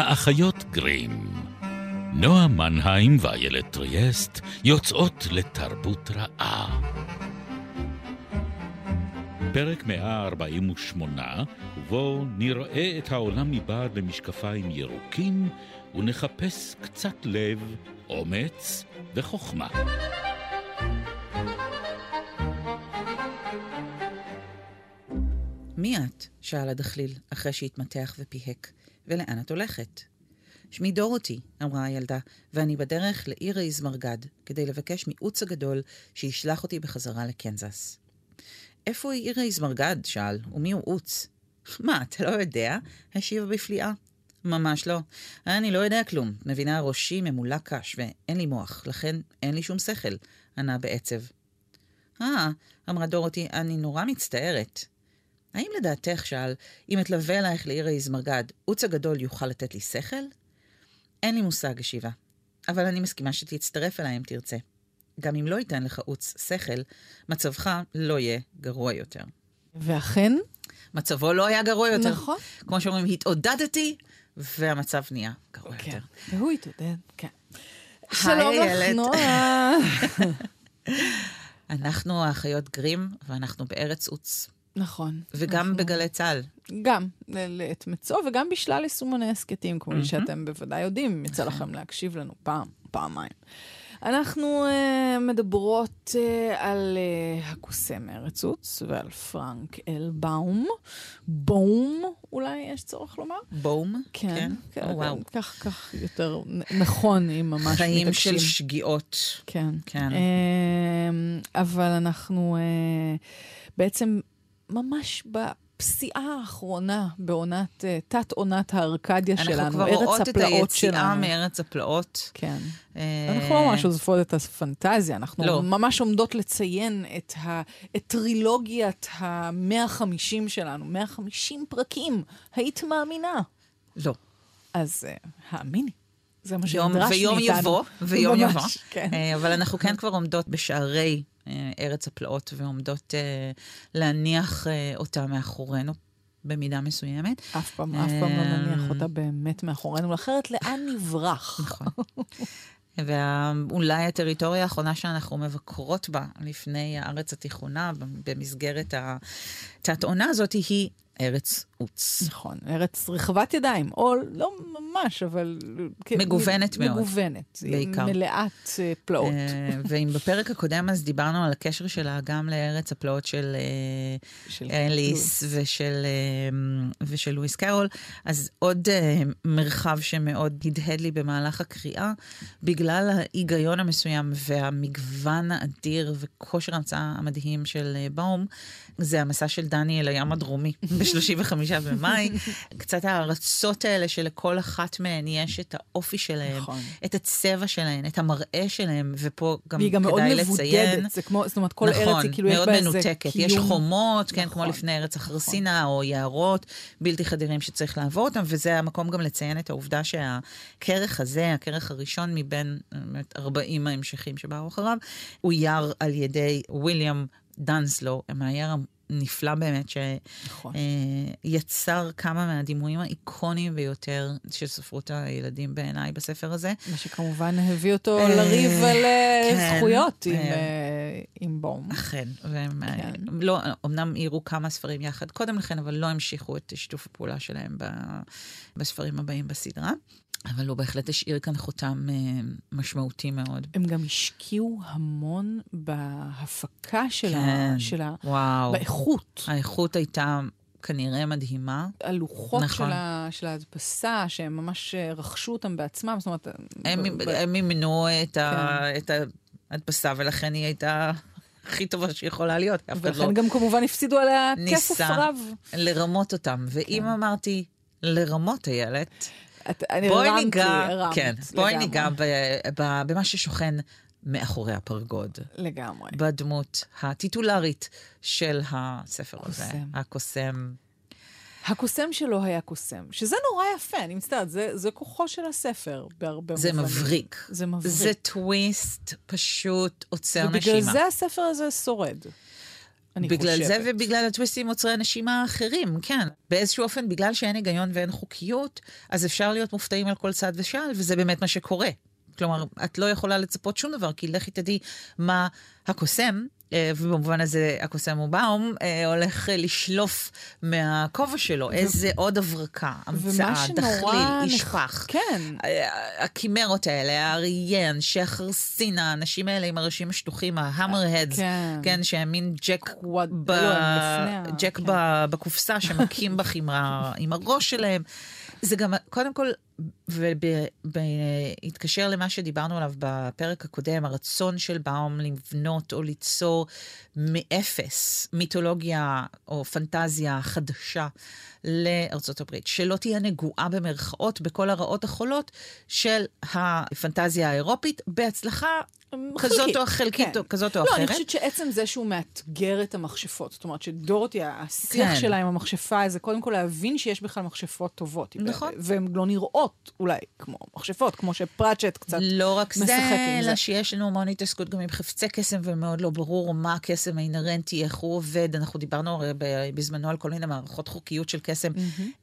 האחיות גרים. נועה מנהיים ואיילת טריאסט יוצאות לתרבות רעה. פרק 148, ובו נראה את העולם מבעד למשקפיים ירוקים, ונחפש קצת לב, אומץ וחוכמה. מי את? שאל הדחליל, אחרי שהתמתח ופיהק. ולאן את הולכת? שמי דורותי, אמרה הילדה, ואני בדרך לעיר האזמרגד, כדי לבקש מאוץ הגדול שישלח אותי בחזרה לקנזס. איפה היא עיר האזמרגד? שאל, ומי הוא אוץ? מה, אתה לא יודע? השיבה בפליאה. ממש לא. אני לא יודע כלום. מבינה, ראשי ממולא קש, ואין לי מוח, לכן אין לי שום שכל, ענה בעצב. אה, אמרה דורותי, אני נורא מצטערת. האם לדעתך, שאל, אם אתלווה אלייך לעיר האזמרגד, עוץ הגדול יוכל לתת לי שכל? אין לי מושג, השיבה. אבל אני מסכימה שתצטרף אליי אם תרצה. גם אם לא ייתן לך עוץ שכל, מצבך לא יהיה גרוע יותר. ואכן? מצבו לא היה גרוע יותר. נכון. כמו שאומרים, התעודדתי, והמצב נהיה גרוע כן. יותר. והוא התעודד, כן. שלום לך. נועה. אנחנו האחיות גרים, ואנחנו בארץ עוץ. נכון. וגם אנחנו- בגלי צה"ל. גם לעת מצוא וגם בשלל יישומוני הסכתים, כמו מהמם. שאתם בוודאי יודעים, יצא נכון. לכם להקשיב לנו פעם, פעמיים. אנחנו uh, מדברות uh, על uh, הקוסם מארץ עוץ ועל פרנק אלבאום. בום, אולי יש צורך לומר? בום. כן, כן, או, וואו. כך, כך יותר נכון, אם ממש חיים מתעקשים. של שגיאות. כן. כן. אמ, אבל אנחנו אה, בעצם ממש בפסיעה האחרונה בעונת, אה, תת-עונת הארקדיה אנחנו שלנו, כבר ארץ רואות את הפלאות היציאה שלנו. מארץ הפלאות. כן. אה, אנחנו לא ממש עוזבות את הפנטזיה, אנחנו לא. ממש עומדות לציין את, ה, את טרילוגיית ה-150 שלנו, 150 פרקים. היית מאמינה? לא. אז אה, האמיני. זה מה שנדרש ויום מאיתנו. יבוא, ויום ממש, יבוא. כן. אבל אנחנו כן כבר עומדות בשערי ארץ הפלאות, ועומדות אה, להניח אה, אותה מאחורינו במידה מסוימת. אף פעם, אף פעם לא נניח אותה באמת מאחורינו, אחרת לאן נברח? נכון. ואולי הטריטוריה האחרונה שאנחנו מבקרות בה לפני הארץ התיכונה, במסגרת התת-עונה הזאת, היא ארץ עוץ. נכון, ארץ רחבת ידיים, או לא ממש, אבל... כ- מגוונת מאוד. מגוונת, בעיקר. מלאת אה, פלאות. אה, ואם בפרק הקודם אז דיברנו על הקשר שלה גם לארץ הפלאות של אה, של אליס ושל, ושל לואיס קרול, אז עוד מרחב שמאוד הדהד לי במהלך הקריאה, בגלל ההיגיון המסוים והמגוון האדיר וכושר ההמצאה המדהים של באום, זה המסע של דני אל הים הדרומי ב-35 במאי. קצת הארצות האלה שלכל אחת מהן יש את האופי שלהן, נכון. את הצבע שלהן, את המראה שלהן, ופה גם והיא גם מאוד כדאי לציין. מבודדת, זה כמו, זאת אומרת, כל נכון, ארץ היא כאילו יש בה איזה מנותקת. קיום. יש חומות, כן, נכון, כמו לפני ארץ החרסינה, או יערות בלתי חדירים שצריך לעבור אותם, וזה המקום גם לציין את העובדה שהכרך הזה, הכרך הראשון מבין באמת 40 ההמשכים שבאו אחריו, הוא יער על ידי ויליאם דנסלו, מהיער הנפלא באמת, נכון. שיצר כמה מהדימויים האיקוניים ביותר של ספרות הילדים בעיניי בספר הזה. מה שכמובן הביא אותו אה, לריב על אה, כן, זכויות עם, אה, אה, עם בום. אכן, והם כן. כן. לא, אמנם עירו כמה ספרים יחד קודם לכן, אבל לא המשיכו את שיתוף הפעולה שלהם ב, בספרים הבאים בסדרה. אבל הוא בהחלט השאיר כאן חותם אה, משמעותי מאוד. הם גם השקיעו המון בהפקה של, כן, ה, של ה... וואו. באיכות. האיכות הייתה כנראה מדהימה. הלוחות נכון. של, ה, של ההדפסה, שהם ממש אה, רכשו אותם בעצמם, זאת אומרת... הם, ב- ב- הם מימנו את, ה, כן. את ההדפסה, ולכן היא הייתה הכי טובה שיכולה להיות. אחד לא ולכן גם כמובן הפסידו עליה כסף ניסה רב. לרמות אותם. ואם כן. אמרתי לרמות איילת, את, בואי ניגע, כן, בואי. ניגע ב, ב, במה ששוכן מאחורי הפרגוד, לגמרי. בדמות הטיטולרית של הספר הזה, הקוסם. הקוסם. שלו היה קוסם, שזה נורא יפה, אני מצטערת, זה, זה כוחו של הספר בהרבה זה מובנים. מבריק. זה מבריק. זה טוויסט פשוט עוצר ובגלל נשימה. זה הספר הזה שורד. אני בגלל חושבת. זה ובגלל הטוויסטים מוצרי הנשימה האחרים, כן. באיזשהו אופן, בגלל שאין היגיון ואין חוקיות, אז אפשר להיות מופתעים על כל צד ושעל, וזה באמת מה שקורה. כלומר, את לא יכולה לצפות שום דבר, כי לכי תדעי מה הקוסם, אה, ובמובן הזה הקוסם הוא באום, אה, הולך אה, לשלוף מהכובע שלו איזה עוד הברקה, המצאה, דחליל, פח. כן. הקימרות האלה, האריה, אנשי החרסינה, האנשים האלה עם הראשים השטוחים, ההמר-הדס, כן. כן, שהם מין ג'ק, קוואד- ב... לא, ג'ק כן. ב... בקופסה שמכים בך. עם הראש שלהם. זה גם, קודם כל, ובהתקשר למה שדיברנו עליו בפרק הקודם, הרצון של באום לבנות או ליצור מאפס מיתולוגיה או פנטזיה חדשה לארצות הברית, שלא תהיה נגועה במרכאות בכל הרעות החולות של הפנטזיה האירופית, בהצלחה כזאת או חלקית כן. או כזאת או לא, אחרת. אני חושבת שעצם זה שהוא מאתגר את המכשפות, זאת אומרת שדורותי, השיח כן. שלה עם המכשפה, זה קודם כל להבין שיש בכלל מכשפות טובות. נכון. והן לא נראות אולי כמו מכשפות, כמו שפראצ'ט קצת לא רק משחק זה, עם זה. אלא שיש לנו המון התעסקות גם עם חפצי קסם, ומאוד לא ברור מה הקסם האינהרנטי, איך הוא עובד. אנחנו דיברנו הרי בזמנו על כל מיני מערכות חוקיות של קסם.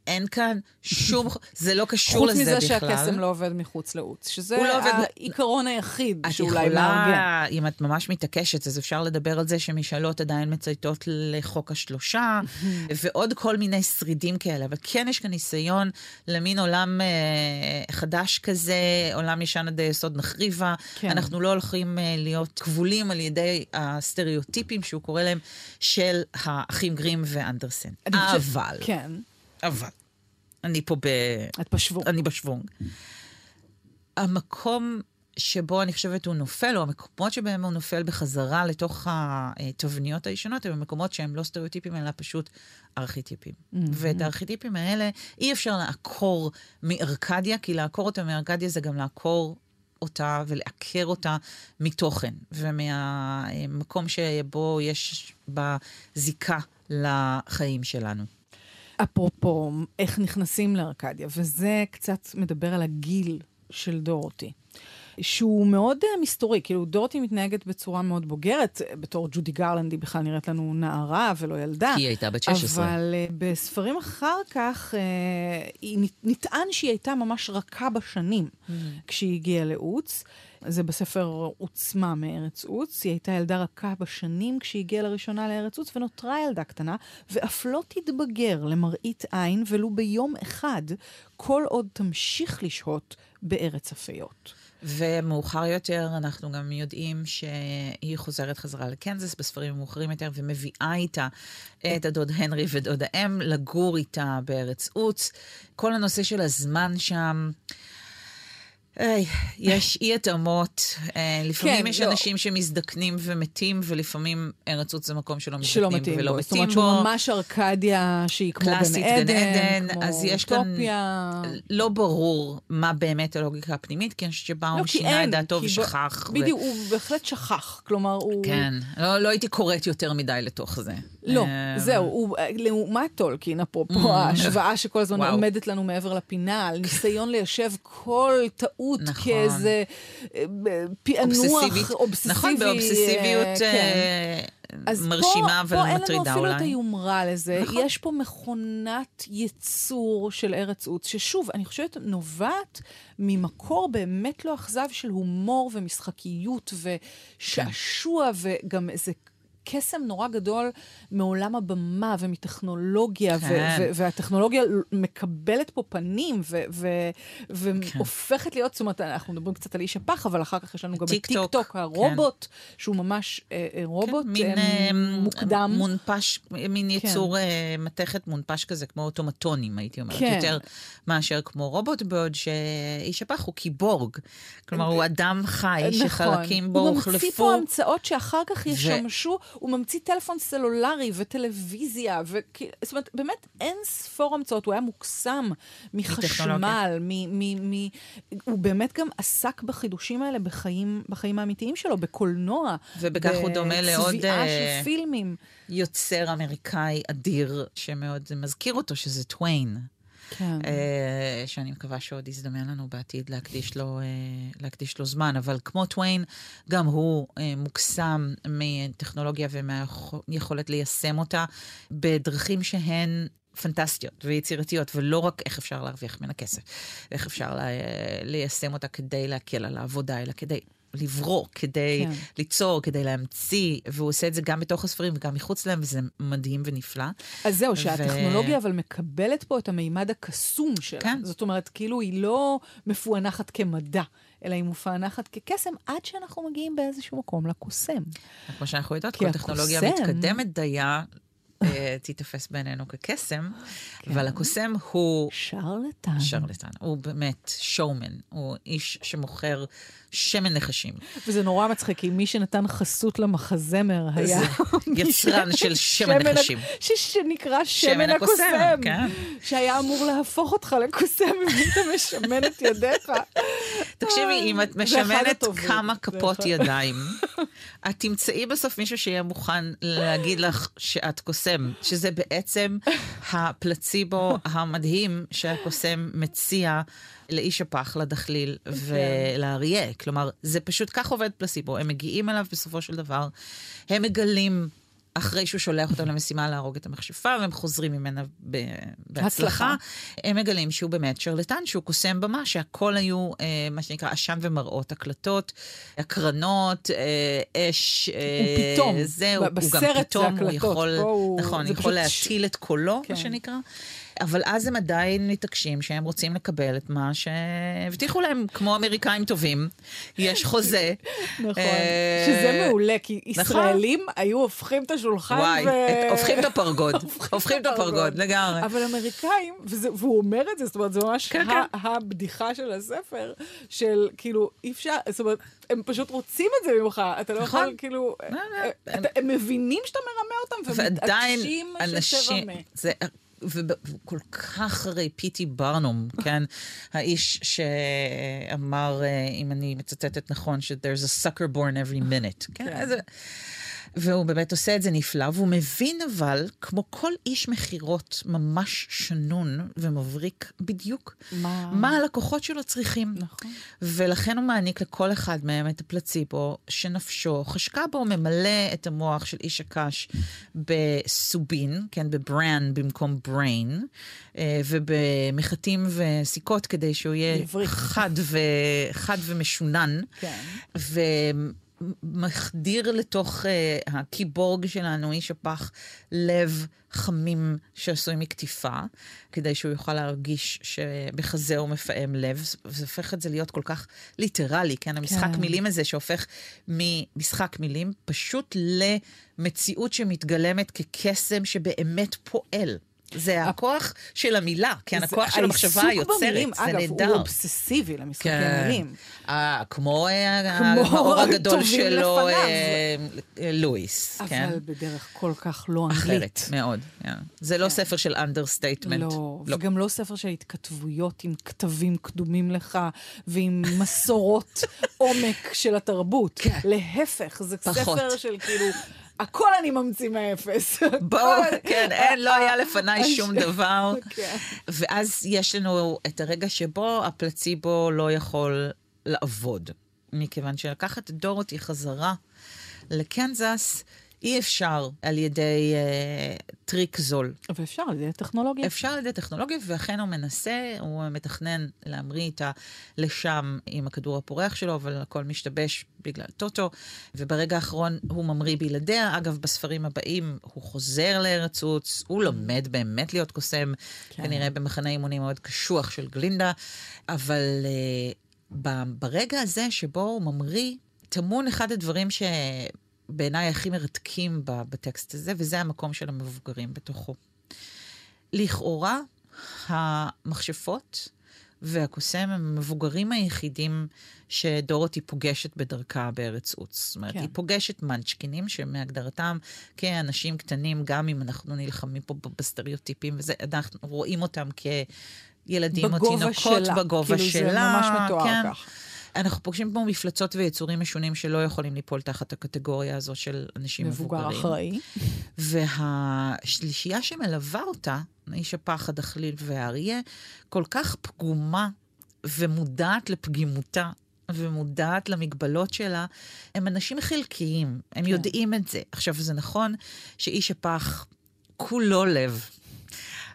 אין כאן שום, זה לא קשור חוץ לזה מזה בכלל. שהקסם לא עובד מחוץ לעוץ, שזה לא עובד- העיקרון היחיד שאולי מארגן. אם את ממש מתעקשת, אז אפשר לדבר על זה שמשאלות עדיין מצייתות לחוק השלושה, ועוד כל מיני שרידים כאלה. אבל כן יש כאן ניסיון למין עולם אה, חדש כזה, עולם ישן עד היסוד נחריבה. כן. אנחנו לא הולכים אה, להיות כבולים על ידי הסטריאוטיפים, שהוא קורא להם, של האחים גרים ואנדרסן. אבל, כן, אבל, אני פה ב... את פשוט. אני בשוונג. המקום שבו אני חושבת הוא נופל, או המקומות שבהם הוא נופל בחזרה לתוך התבניות הישנות, הם מקומות שהם לא סטריאוטיפים, אלא פשוט ארכיטיפים. ואת הארכיטיפים האלה אי אפשר לעקור מארקדיה, כי לעקור אותה מארקדיה זה גם לעקור אותה ולעקר אותה מתוכן, ומהמקום שבו יש בה זיקה לחיים שלנו. אפרופו, איך נכנסים לארקדיה, וזה קצת מדבר על הגיל של דורותי. שהוא מאוד uh, מסתורי, כאילו דורותי מתנהגת בצורה מאוד בוגרת, בתור ג'ודי גרלנד היא בכלל נראית לנו נערה ולא ילדה. כי היא הייתה בת 16. אבל uh, בספרים אחר כך, uh, נטען שהיא הייתה ממש רכה בשנים Mm. כשהיא הגיעה לעוץ. זה בספר עוצמה מארץ עוץ. היא הייתה ילדה רכה בשנים כשהיא הגיעה לראשונה לארץ עוץ, ונותרה ילדה קטנה, ואף לא תתבגר למראית עין, ולו ביום אחד, כל עוד תמשיך לשהות בארץ הפיות. ומאוחר יותר אנחנו גם יודעים שהיא חוזרת חזרה לקנזס בספרים המאוחרים יותר, ומביאה איתה את הדוד הנרי ודוד האם לגור איתה בארץ עוץ. כל הנושא של הזמן שם... איי, יש אי התאמות, אה, לפעמים כן, יש לא. אנשים שמזדקנים ומתים, ולפעמים ארץ עוץ זה מקום שלא שלא מזדקנים מתאים ולא בו. זאת מתים אומרת בו. שהוא ממש ארקדיה שהיא כמו גן עדן, עדן, כמו אז יש כאן- אוטופיה. לא ברור מה באמת הלוגיקה הפנימית, כי אני חושבת שבאום לא, שינה את דעתו כי ב- ושכח. ו- בדיוק, הוא בהחלט שכח. כלומר, הוא... כן, לא, לא הייתי קוראת יותר מדי לתוך זה. לא, אה, זהו, הוא, לעומת טולקין, אפרופו ההשוואה שכל הזמן וואו. עומדת לנו מעבר לפינה, על ניסיון ליישב כל טעות נכון. כאיזה אה, פענוח אובססיבית. אובססיבי. נכון, באובססיביות אה, כן. אה, אז מרשימה פה, פה אין לנו ומטרידה אפילו את אולי. היומרה לזה. נכון. יש פה מכונת ייצור של ארץ עוץ, ששוב, אני חושבת, נובעת ממקור באמת לא אכזב של הומור ומשחקיות ושעשוע, וגם איזה... קסם נורא גדול מעולם הבמה ומטכנולוגיה, כן. ו- ו- והטכנולוגיה מקבלת פה פנים ו- ו- והופכת להיות, זאת אומרת, אנחנו מדברים קצת על איש הפח, אבל אחר כך יש לנו גם את טיק טוק, טיק טוק, כן. הרובוט, שהוא ממש אה, אה, רובוט כן, מין אה, אה, מוקדם. מונפש, מין כן. יצור אה, מתכת מונפש כזה, כמו אוטומטונים, הייתי אומרת, כן. יותר מאשר כמו רובוט, בעוד שאיש הפח הוא קיבורג. כלומר, הוא אדם חי שחלקים בו נכון. הוא ממציא הוחלפו. פה המצאות שאחר כך ישמשו, הוא ממציא טלפון סלולרי וטלוויזיה, וכי- זאת אומרת, באמת אין ספור המצאות, הוא היה מוקסם מחשמל, מ... מ, מ הוא באמת גם עסק בחידושים האלה בחיים, בחיים האמיתיים שלו, בקולנוע. ובכך הוא דומה לעוד, בצביעה אה, של פילמים. יוצר אמריקאי אדיר, שמאוד מזכיר אותו, שזה טוויין. כן. אה, שאני מקווה שעוד יזדמן לנו בעתיד להקדיש לו, אה, להקדיש לו זמן, אבל כמו טוויין, גם הוא אה, מוקסם מטכנולוגיה ומהיכולת ליישם אותה בדרכים שהן פנטסטיות ויצירתיות, ולא רק איך אפשר להרוויח ממנה כסף, ואיך אפשר לה, ליישם אותה כדי להקל על העבודה, אלא כדי לברוא, כדי כן. ליצור, כדי להמציא, והוא עושה את זה גם בתוך הספרים וגם מחוץ להם, וזה מדהים ונפלא. אז זהו, שהטכנולוגיה ו... אבל מקבלת פה את המימד הקסום שלה. כן. זאת אומרת, כאילו היא לא מפוענחת כמדע. אלא היא מפענחת כקסם, עד שאנחנו מגיעים באיזשהו מקום לקוסם. כמו שאנחנו יודעות, כל טכנולוגיה הקוסם... מתקדמת דייה תיתפס בעינינו כקסם, כן. אבל הקוסם הוא... שרלטן. שרלטן. הוא באמת שואומן, הוא איש שמוכר שמן נחשים. וזה נורא מצחיק, כי מי שנתן חסות למחזמר היה... יצרן של שמן נחשים. שנקרא שמן הקוסם. כן. שהיה אמור להפוך אותך לקוסם אם היית משמן את ידיך. תקשיבי, אם את משמנת כמה כפות ידיים, את תמצאי בסוף מישהו שיהיה מוכן להגיד לך שאת קוסם, שזה בעצם הפלציבו המדהים שהקוסם מציע. לאיש הפח, לדחליל. כן. ולאריה. כלומר, זה פשוט, כך עובד פלסיבו. הם מגיעים אליו בסופו של דבר, הם מגלים אחרי שהוא שולח אותם למשימה להרוג את המכשפה, והם חוזרים ממנה ב- בהצלחה. הם מגלים שהוא באמת שרלטן, שהוא קוסם במה, שהכל היו אה, מה שנקרא עשן ומראות, הקלטות, הקרנות, אה, אש. אה, הוא פתאום. זהו, הוא גם פתאום, הוא יכול, הוא... נכון, יכול להטיל ש... את קולו, כן. מה שנקרא. אבל אז הם עדיין מתעקשים שהם רוצים לקבל את מה שהבטיחו להם, כמו אמריקאים טובים. יש חוזה. נכון, אה, שזה מעולה, כי נכון. ישראלים היו הופכים את השולחן וואי, ו... הופכים את הפרגוד. הופכים את הפרגוד, לגמרי. אבל אמריקאים, והוא אומר את זה, זאת אומרת, זה ממש כן, כן. הבדיחה של הספר, של כאילו, אי אפשר, זאת אומרת, הם פשוט רוצים את זה ממך, אתה לא יכול, נכון. כאילו, לא, לא, אה, הם מבינים שאתה מרמה אותם, ומתעקשים שתרמה. וכל כך הרי פיטי ברנום, כן? האיש שאמר, אה, אם אני מצטטת נכון, ש-there's a sucker born every minute. כן? כן. והוא באמת עושה את זה נפלא, והוא מבין אבל, כמו כל איש מכירות ממש שנון ומבריק, בדיוק מה, מה הלקוחות שלו צריכים. נכון. ולכן הוא מעניק לכל אחד מהם את הפלציבו שנפשו חשקה בו, ממלא את המוח של איש הקש בסובין, כן, בברן במקום בריין, אה, ובמחטים וסיכות כדי שהוא יהיה חד, ו, חד ומשונן. כן. ו... מחדיר לתוך uh, הקיבורג שלנו, איש הפח, לב חמים שעשוי מקטיפה, כדי שהוא יוכל להרגיש שבחזה הוא מפעם לב. זה הופך את זה להיות כל כך ליטרלי, כן? המשחק כן. מילים הזה שהופך ממשחק מילים פשוט למציאות שמתגלמת כקסם שבאמת פועל. זה הכוח של המילה, כן, הכוח של המחשבה היוצרת, זה נהדר. אגב, הוא אובססיבי למשחקי כן. מילים. אה, כמו המאור הגדול שלו, אה, לואיס, אבל כן? אבל בדרך כל כך לא אנגלית. אחרת, מאוד. כן. זה לא כן. ספר של understatement. לא, לא, וגם לא ספר של התכתבויות עם כתבים קדומים לך, ועם מסורות עומק של התרבות. כן. להפך, זה פחות. ספר של כאילו... הכל אני ממציא מאפס. בואו, כן, אין, לא היה לפניי שום דבר. כן. ואז יש לנו את הרגע שבו הפלצבו לא יכול לעבוד. מכיוון שלקחת דורותי חזרה לקנזס, אי אפשר על ידי אה, טריק זול. אבל אפשר על ידי טכנולוגיה. אפשר על ידי טכנולוגיה, ואכן הוא מנסה, הוא מתכנן להמריא איתה לשם עם הכדור הפורח שלו, אבל הכל משתבש בגלל טוטו, וברגע האחרון הוא ממריא בלעדיה. אגב, בספרים הבאים הוא חוזר לארץ עוץ, הוא לומד באמת להיות קוסם, כן. כנראה במחנה אימונים מאוד קשוח של גלינדה, אבל אה, ברגע הזה שבו הוא ממריא, טמון אחד הדברים ש... בעיניי הכי מרתקים בטקסט הזה, וזה המקום של המבוגרים בתוכו. לכאורה, המכשפות והקוסם הם המבוגרים היחידים שדורותי פוגשת בדרכה בארץ עוץ. זאת אומרת, כן. היא פוגשת מנצ'קינים, שמהגדרתם כאנשים קטנים, גם אם אנחנו נלחמים פה בסטריאוטיפים, וזה, אנחנו רואים אותם כילדים או תינוקות שלה. בגובה כאילו שלה. כאילו זה ממש מתואר כן. כך. אנחנו פוגשים פה מפלצות ויצורים משונים שלא יכולים ליפול תחת הקטגוריה הזו של אנשים מבוגרים. מבוגר אחראי. והשלישייה שמלווה אותה, איש הפחד, החליל והאריה, כל כך פגומה ומודעת לפגימותה. ומודעת למגבלות שלה, הם אנשים חלקיים, הם כן. יודעים את זה. עכשיו, זה נכון שאיש הפח כולו לב,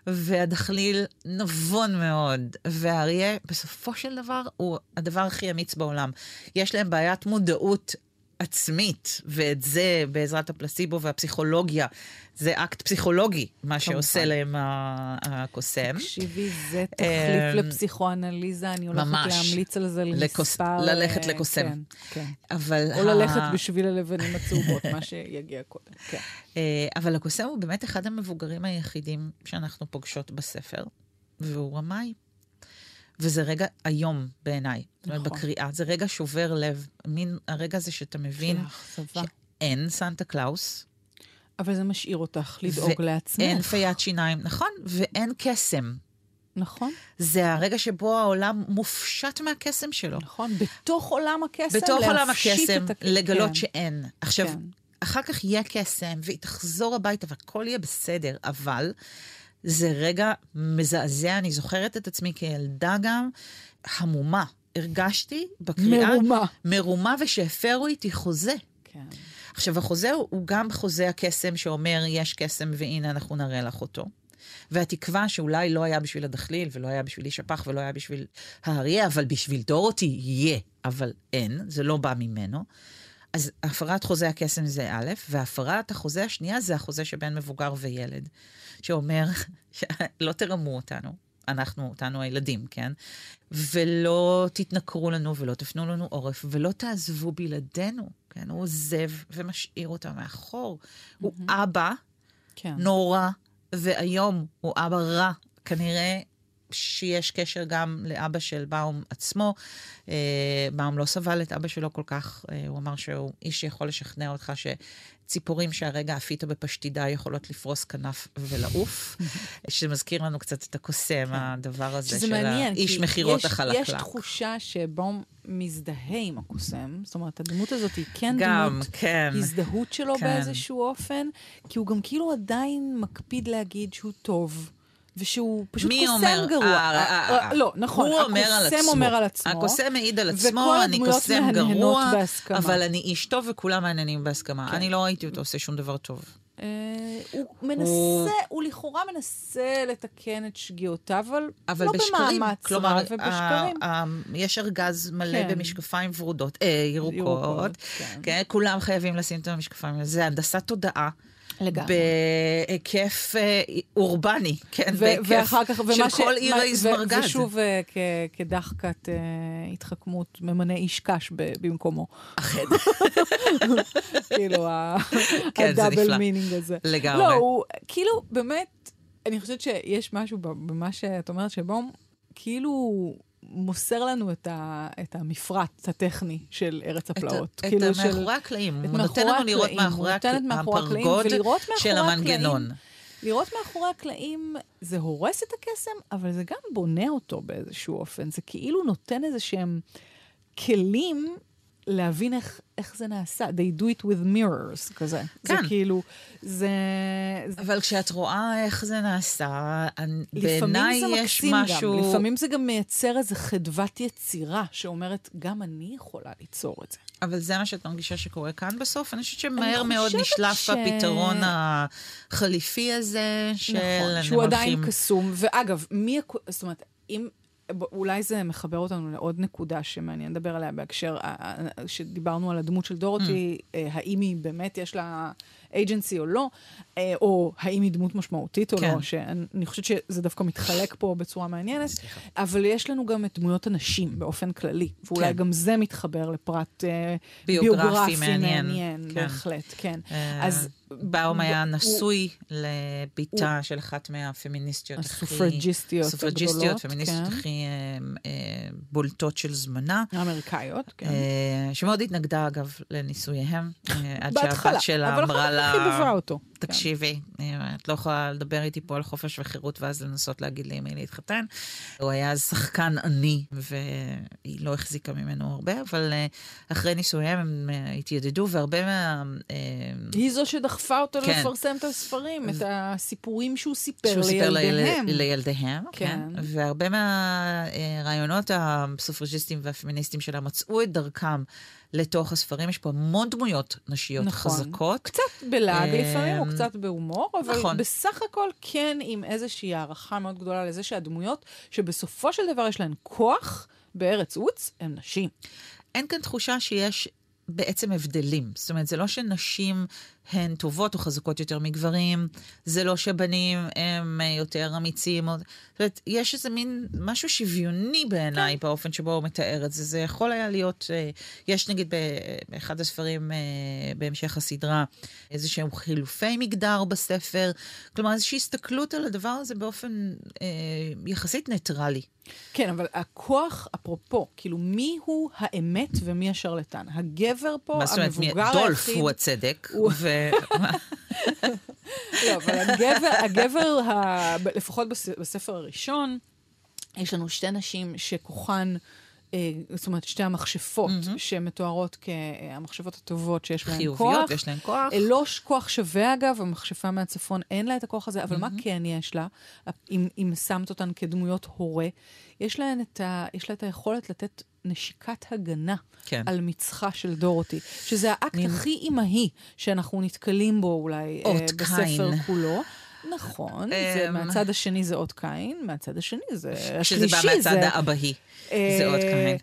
והדחליל נבון מאוד, והאריה, בסופו של דבר, הוא הדבר הכי אמיץ בעולם. יש להם בעיית מודעות עצמית, ואת זה בעזרת הפלסיבו והפסיכולוגיה, זה אקט פסיכולוגי, מה שעושה להם הקוסם. תקשיבי, זה תחליף לפסיכואנליזה, אני הולכת. להמליץ על זה למספר... ללכת לקוסם. כן, כן. אבל... או ללכת בשביל הלבנים הצהובות, מה שיגיע קודם, כן. אה, אבל הקוסם הוא באמת אחד המבוגרים היחידים שאנחנו פוגשות בספר, והוא רמאי. וזה רגע איום בעיניי. נכון. זאת אומרת, בקריאה. זה רגע שובר לב. מין הרגע הזה שאתה מבין שאין סנטה קלאוס. אבל זה משאיר אותך לדאוג לעצמך. ואין פיית שיניים, נכון, ואין קסם. נכון. זה הרגע שבו העולם מופשט מהקסם שלו. נכון, בתוך עולם הקסם, בתוך עולם הקסם, הק... לגלות כן. שאין. עכשיו, כן. אחר כך יהיה קסם, והיא תחזור הביתה והכל יהיה בסדר, אבל זה רגע מזעזע, אני זוכרת את עצמי כילדה גם, המומה. הרגשתי בקריאה... מרומה. מרומה, ושהפרו איתי חוזה. כן. עכשיו, החוזה הוא, הוא גם חוזה הקסם שאומר, יש קסם והנה אנחנו נראה לך אותו. והתקווה שאולי לא היה בשביל הדחליל, ולא היה בשביל איש הפח, ולא היה בשביל האריה, אבל בשביל דורותי יהיה, אבל אין, זה לא בא ממנו. אז הפרת חוזה הקסם זה א', והפרת החוזה השנייה זה החוזה שבין מבוגר וילד, שאומר, לא תרמו אותנו, אנחנו, אותנו הילדים, כן? ולא תתנכרו לנו ולא תפנו לנו עורף ולא תעזבו בלעדינו, כן? הוא עוזב ומשאיר אותה מאחור. Mm-hmm. הוא אבא כן. נורא ואיום, הוא אבא רע. כנראה שיש קשר גם לאבא של באום עצמו. אה, באום לא סבל את אבא שלו כל כך, אה, הוא אמר שהוא איש שיכול לשכנע אותך שציפורים שהרגע עפית בפשטידה יכולות לפרוס כנף ולעוף, שמזכיר לנו קצת את הקוסם, כן. הדבר הזה של מעניין, האיש מכירות החלקלק. יש תחושה שבאום מזדהה עם הקוסם, זאת אומרת, הדמות הזאת היא כן גם, דמות כן, הזדהות שלו כן. באיזשהו אופן, כי הוא גם כאילו עדיין מקפיד להגיד שהוא טוב. ושהוא פשוט קוסם אומר, גרוע. אה, אה, אה, לא, נכון, הוא אומר על עצמו. הקוסם אומר על עצמו. הקוסם מעיד על עצמו, אני קוסם גרוע, בהסכמה. אבל אני איש טוב וכולם מעניינים בהסכמה. כן. אני לא ראיתי אותו עושה שום דבר טוב. הוא מנסה, הוא לכאורה מנסה לתקן את שגיאותיו, אבל לא במאמץ רב ובשקרים. יש ארגז מלא כן. במשקפיים ורודות, ירוקות. כן. כולם חייבים לשים את המשקפיים. זה הנדסת תודעה. לגמרי. בהיקף אה, אורבני, כן, בהיקף כך, של ש... כל עיר האזמרגד. ושוב, אה, כ... כדחקת אה, התחכמות, ממנה איש קש במקומו. אכן. כאילו, כן, ה double meaning הזה. לגמרי. לא, הוא, כאילו, באמת, אני חושבת שיש משהו במה שאת אומרת, שבו, כאילו... מוסר לנו את, ה, את המפרט הטכני של ארץ הפלאות. את, כאילו את מאחורי הקלעים. הוא נותן לנו לראות מאחורי הפרגוד של המנגנון. לראות מאחורי הקלעים, זה הורס את הקסם, אבל זה גם בונה אותו באיזשהו אופן. זה כאילו נותן איזה שהם כלים להבין איך, איך זה נעשה. They do it with mirrors, כזה. כן. זה כאילו, זה... אבל כשאת רואה איך זה נעשה, בעיניי יש משהו... גם. לפעמים זה גם מייצר איזו חדוות יצירה שאומרת, גם אני יכולה ליצור את זה. אבל זה מה שאת מרגישה שקורה כאן בסוף? אני חושבת שמהר מאוד נשלף ש... הפתרון החליפי הזה, של... נכון, שהוא עדיין קסום. ואגב, מי... זאת אומרת, אם... אולי זה מחבר אותנו לעוד נקודה שמעניין לדבר עליה בהקשר, שדיברנו על הדמות של דורותי, mm. אה, האם היא באמת יש לה אייג'נסי או לא, אה, או האם היא דמות משמעותית או כן. לא, שאני חושבת שזה דווקא מתחלק פה בצורה מעניינת, סליחה. אבל יש לנו גם את דמויות הנשים באופן כללי, ואולי כן. גם זה מתחבר לפרט אה, ביוגרפי, ביוגרפי מעניין. מעניין, כן. בהחלט, כן. אז... באום היה נשוי לביתה של אחת מהפמיניסטיות הכי... הסופרג'יסטיות הגדולות, הסופרג'יסטיות, פמיניסטיות כן. הכי אה, אה, בולטות של זמנה. האמריקאיות, כן. אה, שמאוד התנגדה, אגב, לניסוייהם. עד שהבת שלה אמרה לה... בהתחלה, אבל אחר כך חיבבה אותו. תקשיבי, אה, את לא יכולה לדבר איתי פה על חופש וחירות ואז לנסות להגיד לי עם מי להתחתן. הוא היה אז שחקן עני, והיא לא החזיקה ממנו הרבה, אבל אה, אחרי נישואיהם הם אה, התיידדו, והרבה מה... היא זו שדחפה אותו כן. לפרסם את הספרים, את הסיפורים שהוא סיפר שהוא סיפר לילדיהם. ליל- לילדיהם, כן. כן. והרבה מהרעיונות הסופרג'יסטים והפמיניסטים שלה מצאו את דרכם לתוך הספרים. יש פה המון דמויות נשיות נכון. חזקות. קצת בלעג אמ, לפעמים, או קצת בהומור, אבל נכון. בסך הכל כן עם איזושהי הערכה מאוד גדולה לזה שהדמויות, שבסופו של דבר יש להן כוח בארץ עוץ, הן נשים. אין כאן תחושה שיש בעצם הבדלים. זאת אומרת, זה לא שנשים הן טובות או חזקות יותר מגברים, זה לא שבנים הם אה, יותר אמיצים. או... זאת אומרת, יש איזה מין משהו שוויוני בעיניי כן. באופן שבו הוא מתאר את זה. זה יכול היה להיות, אה, יש נגיד באחד הספרים אה, בהמשך הסדרה, איזה שהם חילופי מגדר בספר. כלומר, איזושהי הסתכלות על הדבר הזה באופן אה, יחסית ניטרלי. כן, אבל הכוח, אפרופו, כאילו, מי הוא האמת ומי השרלטן? הגבר פה, מה זאת אומרת, המבוגר היחיד... דולף הוא הצדק, הוא- ו... לא, אבל הגבר, הגבר ה... לפחות בס... בספר הראשון, יש לנו שתי נשים שכוחן, אה, זאת אומרת, שתי המכשפות mm-hmm. שמתוארות כהמכשפות הטובות שיש להן כוח. חיוביות, יש להן כוח. לא כוח שווה, אגב, המכשפה מהצפון אין לה את הכוח הזה, אבל מה Mm-hmm. כן יש לה, אם, אם שמת אותן כדמויות הורה? יש, להן את ה, יש לה את היכולת לתת נשיקת הגנה כן. על מצחה של דורותי, שזה האקט מין- הכי אימהי שאנחנו נתקלים בו אולי אה, אות בספר קין. כולו. נכון, זה, אמ, מהצד השני זה אות קין, מהצד השני זה שזה השלישי בא מהצד זה... האבהי. אה, זה עוד קהל.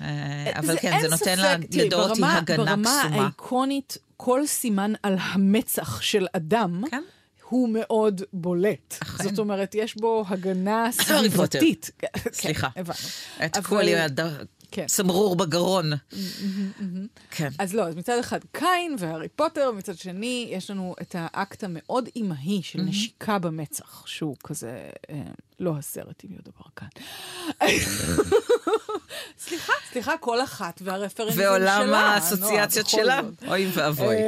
אה, אבל כן, זה נותן לדורותי ברמה- הגנה ברמה קסומה. האיקונית, כל סימן על המצח של אדם, כן. הוא מאוד בולט. אכן. זאת אומרת, יש בו הגנה. סביבתית. כן, סליחה. הבנו. את כל יד כן. סמרור בגרון. כן. אז לא, אז מצד אחד קין והארי פוטר, מצד שני יש לנו את האקט המאוד אימהי של נשיקה במצח, שהוא כזה, אה, לא הסרט עם יהודה ברקן. סליחה, סליחה, כל אחת והרפרנסים שלה. ועולם נועה, האסוציאציות שלה. אוי ואבוי. אמ,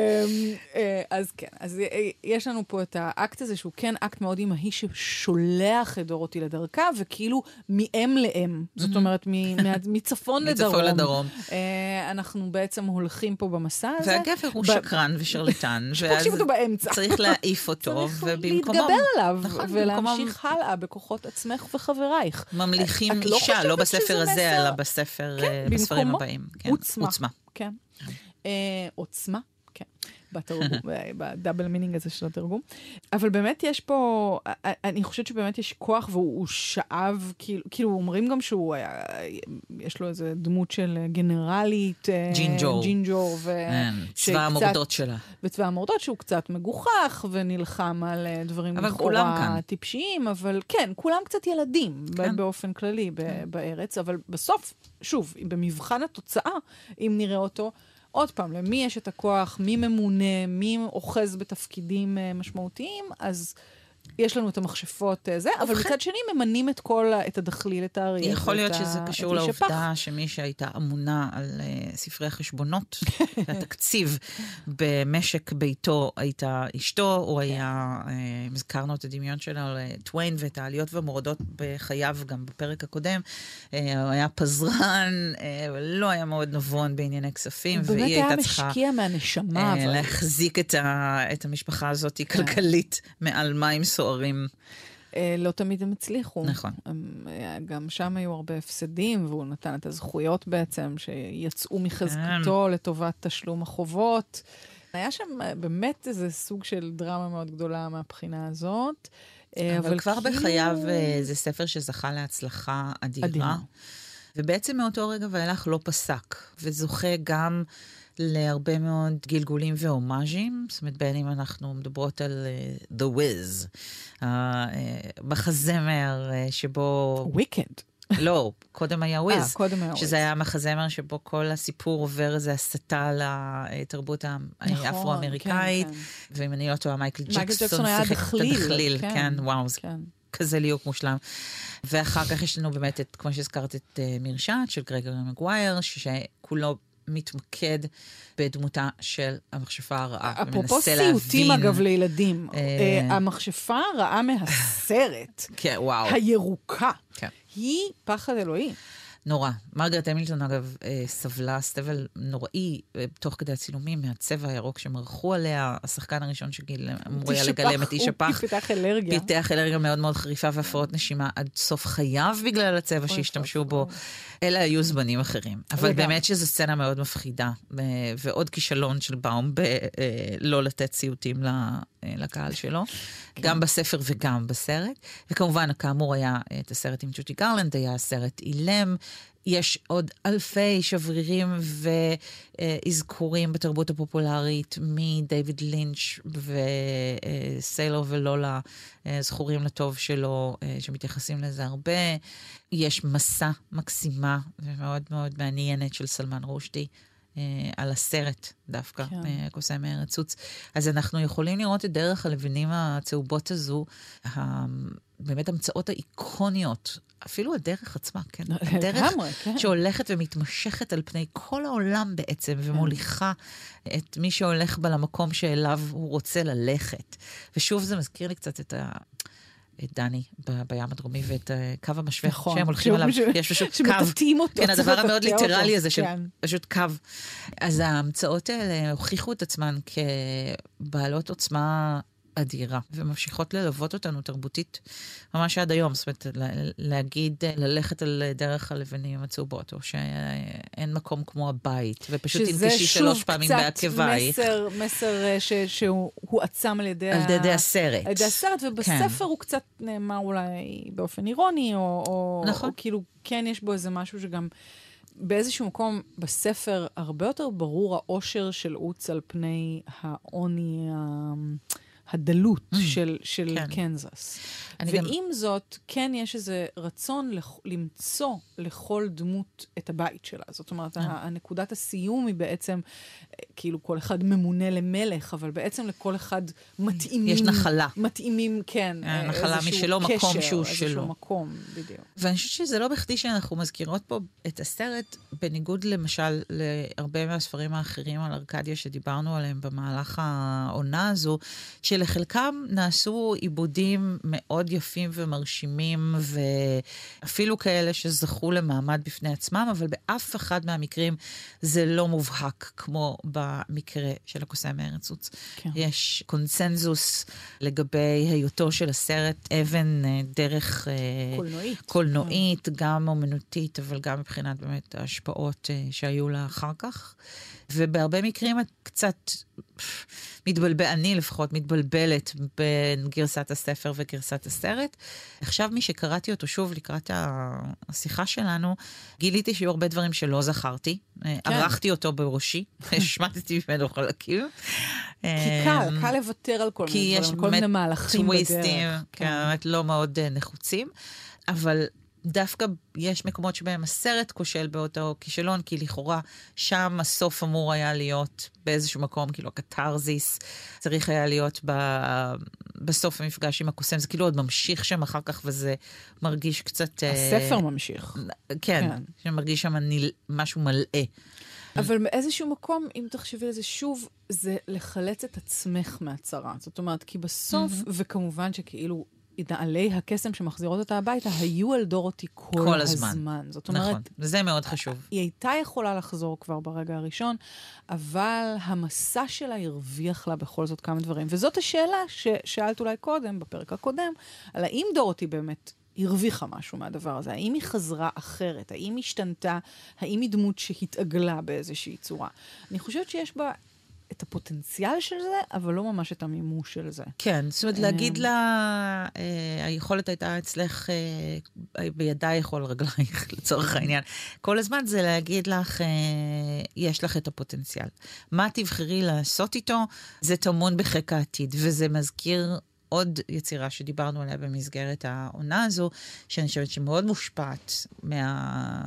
אה, אז כן, אז אה, יש לנו פה את האקט הזה, שהוא כן אקט מאוד אימהי ששולח את דורותי לדרכה, וכאילו מאם לאם. זאת אומרת, מ- מה- מצפון לדרום. מצפון לדרום. אה, אנחנו בעצם הולכים פה במסע הזה. והגבר הוא שקרן ושרלטן. פוגשים אותו באמצע. צריך להעיף אותו, צריך ובמקומו... להתגבר עליו, נכון, ולהמשיך הלאה בכוחות עצמך וחברייך. ממליכים את לא אישה, לא חושבת בספר הזה, מסר? אלא בספר, כן, אה, בספרים במקומו הבאים. כן, עוצמה. עוצמה. כן. אה, עוצמה. בתרגום, ב double meaning הזה של התרגום. אבל באמת יש פה, אני חושבת שבאמת יש כוח והוא הוא שאב, כאילו, כאילו אומרים גם שהוא היה, יש לו איזה דמות של גנרלית. אה, ג'ינג'ור. ג'ינג'ור. ו... כן, צבא המורדות שלה. וצבא המורדות שהוא קצת מגוחך ונלחם על אה, דברים לכאורה. טיפשיים, אבל כן, כולם קצת ילדים כן. כן. באופן כללי ב- בארץ, אבל בסוף, שוב, במבחן התוצאה, אם נראה אותו, עוד פעם, למי יש את הכוח, מי ממונה, מי אוחז בתפקידים אה, משמעותיים, אז... יש לנו את המכשפות אה, זה, אבל מצד שני ממנים את כל, את הדחליל, את האריה. יכול להיות שזה קשור. לעובדה שמי שהייתה אמונה על uh, ספרי החשבונות והתקציב במשק ביתו הייתה אשתו, הוא היה, uh, הזכרנו את הדמיון שלו לטוויין ואת העליות והמורדות בחייו גם בפרק הקודם, uh, הוא היה פזרן, uh, לא היה מאוד נבון בענייני כספים, באמת והיא היה הייתה צריכה... משקיע מהנשמה, אה, אבל... להחזיק את, ה, את המשפחה הזאת כלכלית מעל מים סוערים. אה, לא תמיד הם הצליחו. נכון. הם, אה, גם שם היו הרבה הפסדים, והוא נתן את הזכויות בעצם, שיצאו מחזקתו כן. לטובת תשלום החובות. היה שם אה, באמת איזה סוג של דרמה מאוד גדולה מהבחינה הזאת. אה, אבל כבר כאילו- בחייו זה ספר שזכה להצלחה אדירה. אדירה. ובעצם מאותו רגע ואילך לא פסק, וזוכה גם להרבה מאוד גלגולים והומאז'ים, זאת אומרת, בין אם אנחנו מדברות על uh, The Wiz, uh, uh, מחזמר uh, שבו... וויקנד. לא, קודם היה אה, וויז. שזה. היה מחזמר שבו כל הסיפור עובר איזו הסתה לתרבות נכון, האפרו-אמריקאית. כן, כן. ואם אני לא טועה, מייקל ג'קסון שיחק את דחליל, הדחליל. כן. כן, וואו, זה כן. כזה ליהוק מושלם. ואחר כך יש לנו באמת, את, כמו שהזכרת, את uh, מרשעת של גרגורי מגווייר, שכולו מתמקד בדמותה של המכשפה הרעה. אפרופו סיוטים, אגב, לילדים. אה, אה, המכשפה הרעה מהסרט, כן. הירוקה, כן. היא פחד אלוהים. נורא. מרגרט המילטון, אגב, אה, סבלה סבל נוראי אה, תוך כדי הצילומים מהצבע הירוק שמרחו עליה. השחקן הראשון שגיל אמור היה לגלם את הפח, איש הוא הפח. פיתח אלרגיה. פיתח אלרגיה מאוד מאוד חריפה והפרעות נשימה עד סוף חייו בגלל הצבע שהשתמשו בו. אלה היו זמנים אחרים. אבל. באמת שזו סצנה מאוד מפחידה, ו- ועוד כישלון של באום בלא לתת סיוטים אה, לקהל שלו, כן. גם בספר וגם בסרט. וכמובן, כאמור, היה אה, את הסרט עם ג'ודי גרלנד, היה הסרט אילם. יש עוד אלפי שברירים ואזכורים בתרבות הפופולרית מדייוויד לינץ' וסיילור ולולה, אה, זכורים לטוב שלו, אה, שמתייחסים לזה הרבה. יש מסע מקסימה ומאוד מאוד מעניינת של סלמן רושדי. אה, על הסרט דווקא, כן. כן. קוסם מארץ סוץ. אז אנחנו יכולים לראות את דרך הלבנים הצהובות הזו, באמת המצאות האיקוניות, אפילו הדרך עצמה, כן? הדרך לגמרי, כן. שהולכת ומתמשכת על פני כל העולם בעצם, ומוליכה את מי שהולך בה למקום שאליו הוא רוצה ללכת. ושוב, זה מזכיר לי קצת את ה... את דני ב- בים הדרומי ואת אה, קו המשווה נכון. שהם הולכים עליו, שהוא- יש פשוט קו. שמטאטאים אותו, כן, הדבר המאוד ליטרלי. הזה כן. פשוט קו. אז ההמצאות האלה הוכיחו את עצמן כבעלות עוצמה אדירה, וממשיכות ללוות אותנו תרבותית ממש עד היום. זאת אומרת, להגיד, ללכת על דרך הלבנים הצהובות, או שאין מקום כמו הבית, ופשוט תנקשי שלוש פעמים בעקבייך. שזה שוב קצת מסר, מסר אה, ש- שהוא הועצם על ידי... על ה- ידי הסרט. על ידי הסרט, ובספר כן. הוא קצת נאמר אולי באופן אירוני, או, או, נכון. או כאילו כן יש בו איזה משהו שגם באיזשהו מקום בספר הרבה יותר ברור האושר של עוץ על פני העוני ה- הדלות Mm, של, של כן. קנזס. אני גם- ועם זאת, כן יש איזה רצון לכ- למצוא לכל דמות את הבית שלה. זאת אומרת, אה. ה- הנקודת הסיום היא בעצם, כאילו כל אחד ממונה למלך, אבל בעצם לכל אחד מתאימים... יש נחלה. מתאימים, כן. אה, נחלה איזשהו משלו, מקום קשר, שהוא איזשהו שלו. מקום, בדיוק. ואני חושבת שזה לא בכדי שאנחנו מזכירות פה את הסרט, בניגוד למשל להרבה מהספרים האחרים על ארקדיה שדיברנו עליהם במהלך העונה הזו, שלחלקם נעשו עיבודים מאוד יפים ומרשימים, ואפילו כאלה שזכו למעמד בפני עצמם, אבל באף אחד מהמקרים זה לא מובהק, כמו במקרה של הקוסם מארץ עוץ. כן. יש קונצנזוס לגבי היותו של הסרט אבן אה, דרך... אה, קולנועית. קולנועית, גם אומנותית, אבל גם מבחינת באמת ההשפעות אה, שהיו לה אחר כך. ובהרבה מקרים את קצת מתבלבל, אני לפחות מתבלבלת בין גרסת הספר וגרסת הסרט. עכשיו, משקראתי אותו שוב לקראת השיחה שלנו, גיליתי שהיו הרבה דברים שלא זכרתי. כן. ערכתי אותו בראשי, השמטתי ממנו חלקים. כי קל, אמ, קל לוותר על כל כי מיני יש דברים, כל מיני באמת מהלכים טוויסטים, בדרך. כן, באמת לא מאוד אה, נחוצים, אבל דווקא יש מקומות שבהם הסרט כושל באותו כישלון, כי לכאורה שם הסוף אמור היה להיות באיזשהו מקום, כאילו הקתרזיס צריך היה להיות ב... בסוף המפגש עם הקוסם, זה כאילו עוד ממשיך שם אחר כך, וזה מרגיש קצת... אה, הספר ממשיך. כן, כן. שמרגיש שם ניל... משהו מלאה. אבל מאיזשהו מקום, אם תחשבי על זה שוב, זה לחלץ את עצמך מהצרה. זאת אומרת, כי בסוף, וכמובן שכאילו... נעלי הקסם שמחזירות אותה הביתה היו על דורותי כל, כל הזמן. הזמן. זאת אומרת, נכון, וזה מאוד חשוב. היא הייתה יכולה לחזור כבר ברגע הראשון, אבל המסע שלה הרוויח לה בכל זאת כמה דברים. וזאת השאלה ששאלת אולי קודם, בפרק הקודם, על האם דורותי באמת הרוויחה משהו מהדבר הזה? האם היא חזרה אחרת? האם היא השתנתה? האם היא דמות שהתעגלה באיזושהי צורה? אני חושבת שיש בה את הפוטנציאל של זה, אבל לא ממש את המימוש של זה. כן, זאת אומרת, להגיד לה, אה, היכולת הייתה אצלך אה, בידייך או על רגלייך, לצורך העניין. כל הזמן זה להגיד לך, אה, יש לך את הפוטנציאל. מה תבחרי לעשות איתו, זה טמון בחיק העתיד, וזה מזכיר... עוד יצירה שדיברנו עליה במסגרת העונה הזו, שאני חושבת שמאוד מושפעת מה,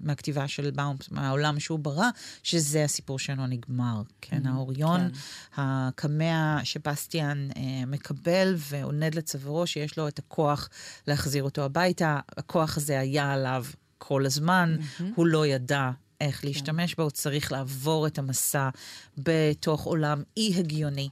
מהכתיבה של באום, מהעולם שהוא ברא, שזה הסיפור שלו נגמר. כן, האוריון, כן. הקמע שבסטיאן אה, מקבל ועונד לצווארו, שיש לו את הכוח להחזיר אותו הביתה. הכוח הזה היה עליו כל הזמן, הוא לא ידע איך כן. להשתמש בה, הוא צריך לעבור את המסע בתוך עולם אי הגיוני.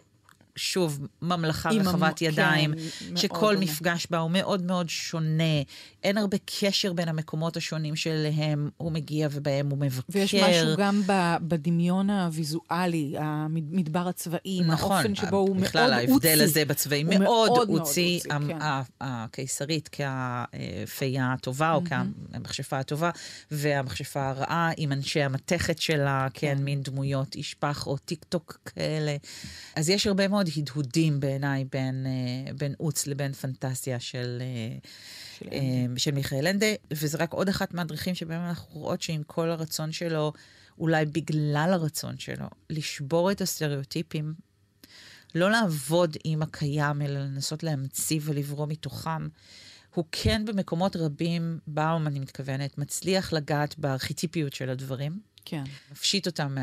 שוב, ממלכה רחבת כן, ידיים, שכל מפגש בה הוא מאוד מאוד שונה. אין הרבה קשר בין המקומות השונים שאליהם הוא מגיע ובהם הוא מבקר. ויש משהו גם בדמיון הוויזואלי, המדבר הצבאי, נכון, האופן שבו הוא מאוד אוצי. בכלל, ההבדל הזה בצבעים מאוד, מאוד אוצי. מאוד כן. הקיסרית כפייה הטובה, או כמכשפה הטובה, והמכשפה הרעה עם אנשי המתכת שלה, כן, כן מין דמויות איש פח או טיק טוק כאלה. אז יש הרבה מאוד הדהודים בעיניי בין, בין אוץ לבין פנטסיה של... של, אמ, של מיכאל אנדה, וזה רק עוד אחת מהדרכים שבהם אנחנו רואות שעם כל הרצון שלו, אולי בגלל הרצון שלו, לשבור את הסטריאוטיפים, לא לעבוד עם הקיים, אלא לנסות להמציא ולברוא מתוכם. הוא כן במקומות רבים, באום אני מתכוונת, מצליח לגעת בארכיטיפיות של הדברים. כן. מפשיט אותם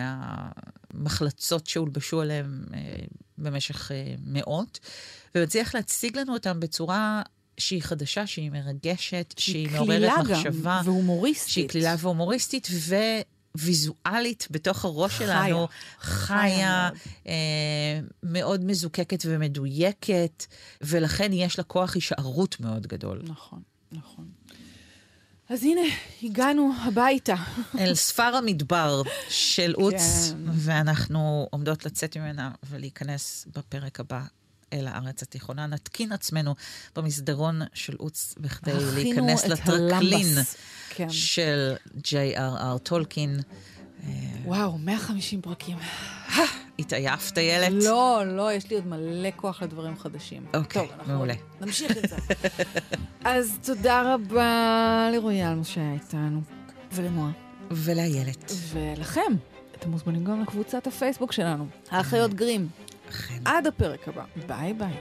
מהמחלצות שהולבשו עליהם אה, במשך אה, מאות, ומצליח להציג לנו אותם בצורה שהיא חדשה, שהיא מרגשת, שהיא מעוררת מחשבה. גם, והומוריסטית. שהיא קלילה והומוריסטית, וויזואלית בתוך הראש חיה, שלנו. חיה. חיה, אה, מאוד מזוקקת ומדויקת, ולכן יש לה כוח הישארות מאוד גדול. נכון, נכון. אז הנה, הגענו הביתה. אל ספר המדבר של אוץ, כן. ואנחנו עומדות לצאת ממנה ולהיכנס בפרק הבא אל הארץ התיכונה. נתקין עצמנו במסדרון של עוץ בכדי להיכנס לטרקלין כן. של J.R.R. טולקין. וואו, 150 פרקים. התעייפת, איילת? לא, לא, יש לי עוד מלא כוח לדברים חדשים. אוקיי, טוב, מעולה. נמשיך את זה. אז תודה רבה לרויאל שהיה איתנו, ולנועה. ולאיילת. ולכם. אתם מוזמנים גם לקבוצת הפייסבוק שלנו, האחיות גרים. אכן. עד הפרק הבא. ביי ביי.